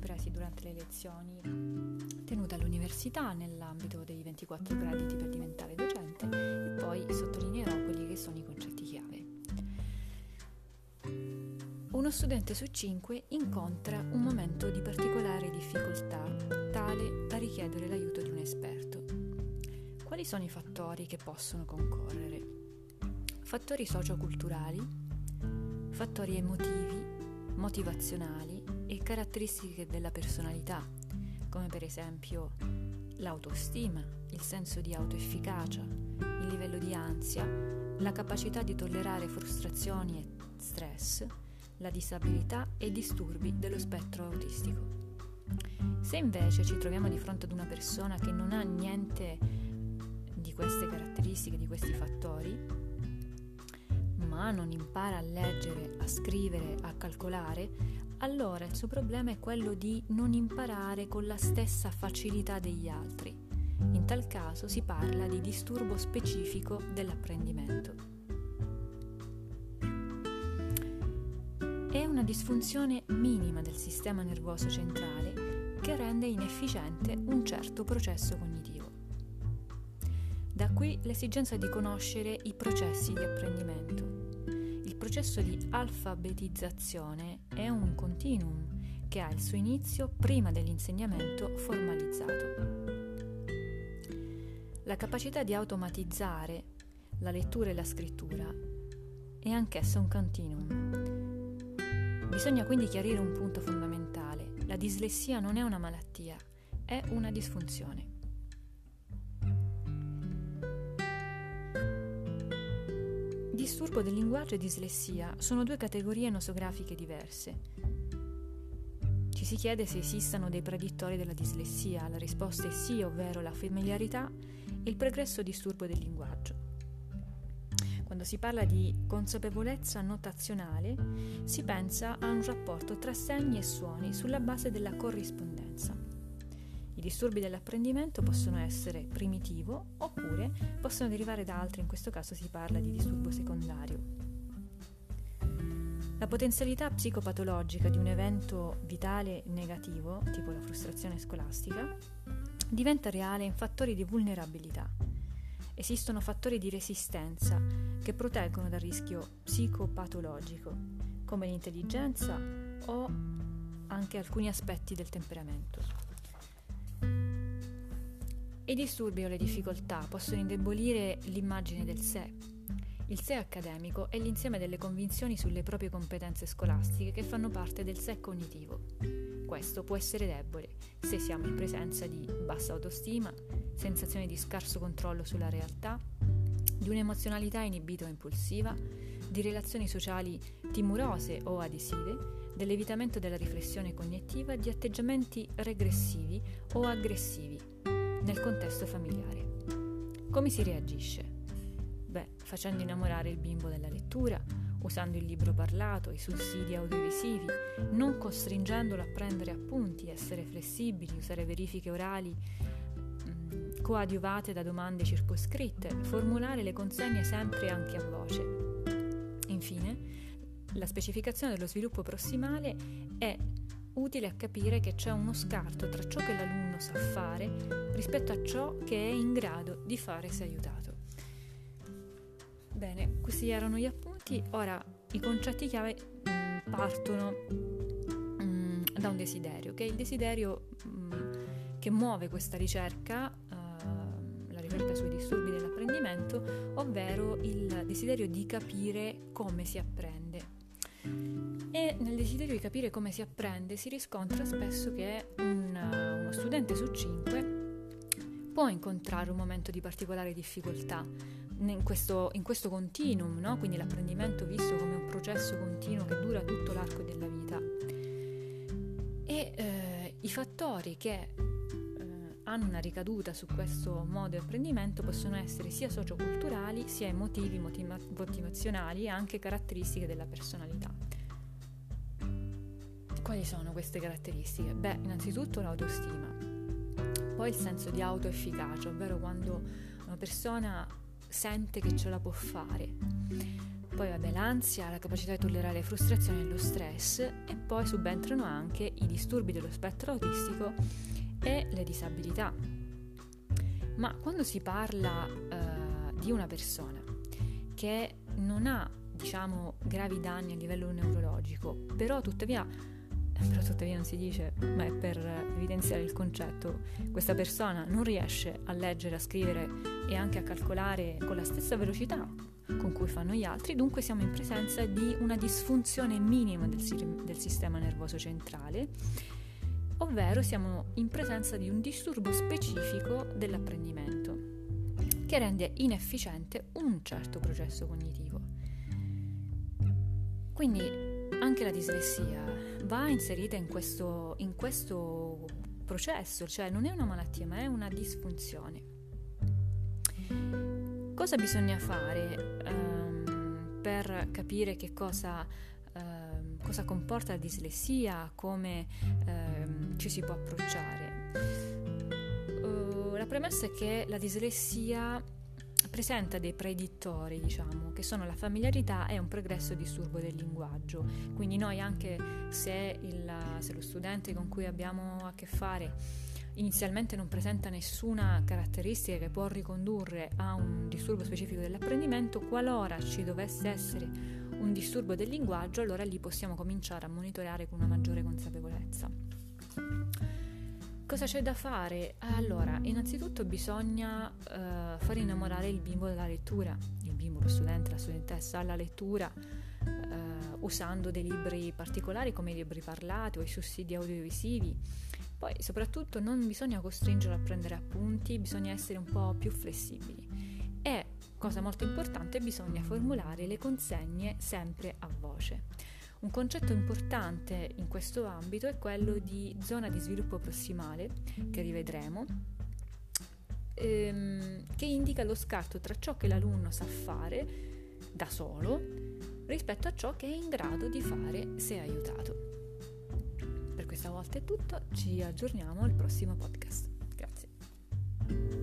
presi durante le lezioni tenute all'università nell'ambito dei 24 crediti per diventare docente e poi sottolineerò quelli che sono i concetti chiave. Uno studente su cinque incontra un momento di particolare difficoltà, tale da richiedere l'aiuto di un esperto. Quali sono i fattori che possono concorrere? Fattori socioculturali, fattori emotivi, motivazionali e caratteristiche della personalità, come per esempio l'autostima, il senso di autoefficacia, il livello di ansia, la capacità di tollerare frustrazioni e stress, la disabilità e disturbi dello spettro autistico. Se invece ci troviamo di fronte ad una persona che non ha niente di queste caratteristiche, di questi fattori, ma non impara a leggere, a scrivere, a calcolare, allora il suo problema è quello di non imparare con la stessa facilità degli altri. In tal caso si parla di disturbo specifico dell'apprendimento. È una disfunzione minima del sistema nervoso centrale che rende inefficiente un certo processo cognitivo. Da qui l'esigenza di conoscere i processi di apprendimento. Processo di alfabetizzazione è un continuum che ha il suo inizio prima dell'insegnamento formalizzato. La capacità di automatizzare la lettura e la scrittura è anch'essa un continuum Bisogna quindi chiarire un punto fondamentale. La dislessia non è una malattia, è una disfunzione. Disturbo del linguaggio e dislessia sono due categorie nosografiche diverse. Ci si chiede se esistano dei predittori della dislessia, la risposta è sì, ovvero la familiarità e il pregresso disturbo del linguaggio. Quando si parla di consapevolezza notazionale, si pensa a un rapporto tra segni e suoni sulla base della corrispondenza. I disturbi dell'apprendimento possono essere primitivo oppure possono derivare da altri, in questo caso si parla di disturbo secondario. La potenzialità psicopatologica di un evento vitale negativo, tipo la frustrazione scolastica, diventa reale in fattori di vulnerabilità Esistono fattori di resistenza che proteggono dal rischio psicopatologico, come l'intelligenza o anche alcuni aspetti del temperamento. I disturbi o le difficoltà possono indebolire l'immagine del sé. Il sé accademico è l'insieme delle convinzioni sulle proprie competenze scolastiche che fanno parte del sé cognitivo. Questo può essere debole se siamo in presenza di bassa autostima, sensazione di scarso controllo sulla realtà, di un'emozionalità inibita o impulsiva, di relazioni sociali timorose o adesive, dell'evitamento della riflessione cognitiva, di atteggiamenti regressivi o aggressivi nel contesto familiare. Come si reagisce? Beh, facendo innamorare il bimbo della lettura, usando il libro parlato, i sussidi audiovisivi, non costringendolo a prendere appunti, essere flessibili, usare verifiche orali coadiuvate da domande circoscritte, formulare le consegne sempre anche a voce. Infine, la specificazione dello sviluppo prossimale è utile a capire che c'è uno scarto tra ciò che l'alunno sa fare rispetto a ciò che è in grado di fare se aiutato. Bene, questi erano gli appunti. Ora i concetti chiave mm, partono mh, mm, da un desiderio, che è il desiderio mh, mm, che muove questa ricerca ricerca sui disturbi dell'apprendimento, ovvero il desiderio di capire come si apprende. E nel desiderio di capire come si apprende si riscontra spesso che un, uno studente su cinque può incontrare un momento di particolare difficoltà in questo, in questo continuum, no? quindi l'apprendimento visto come un processo continuo che dura tutto l'arco della vita. E eh, i fattori che hanno una ricaduta su questo modo di apprendimento possono essere sia socioculturali, sia emotivi, motiva- motivazionali e anche caratteristiche della personalità. Quali sono queste caratteristiche? Beh, innanzitutto l'autostima, poi il senso di autoefficacia, ovvero quando una persona sente che ce la può fare, poi vabbè l'ansia, la capacità di tollerare le frustrazioni e lo stress e poi subentrano anche i disturbi dello spettro autistico e le disabilità. Ma quando si parla uh, di una persona che non ha, diciamo, gravi danni a livello neurologico, però tuttavia però tuttavia non si dice, ma è per evidenziare il concetto, questa persona non riesce a leggere, a scrivere e anche a calcolare con la stessa velocità con cui fanno gli altri, dunque siamo in presenza di una disfunzione minima del, del sistema nervoso centrale, ovvero siamo in presenza di un disturbo specifico dell'apprendimento che rende inefficiente un certo processo cognitivo. Quindi anche la dislessia va inserita in questo, in questo processo, cioè non è una malattia ma è una disfunzione. Cosa bisogna fare um, per capire che cosa, um, cosa, comporta la dislessia, come um, ci si può approcciare? Uh, la premessa è che la dislessia presenta dei predittori, diciamo, che sono la familiarità e un pregresso disturbo del linguaggio. Quindi noi anche se, il, se lo studente con cui abbiamo a che fare inizialmente non presenta nessuna caratteristica che può ricondurre a un disturbo specifico dell'apprendimento, qualora ci dovesse essere un disturbo del linguaggio, allora lì possiamo cominciare a monitorare con una maggiore consapevolezza. Cosa c'è da fare? Allora, innanzitutto bisogna uh, far innamorare il bimbo della lettura, il bimbo, lo studente, la studentessa alla lettura, uh, usando dei libri particolari come i libri parlati o i sussidi audiovisivi poi soprattutto non bisogna costringere a prendere appunti, bisogna essere un po' più flessibili. E, cosa molto importante, bisogna formulare le consegne sempre a voce. Un concetto importante in questo ambito è quello di zona di sviluppo prossimale, che rivedremo, ehm, che indica lo scarto tra ciò che l'alunno sa fare da solo rispetto a ciò che è in grado di fare se aiutato questa volta è tutto, ci aggiorniamo al prossimo podcast. Grazie.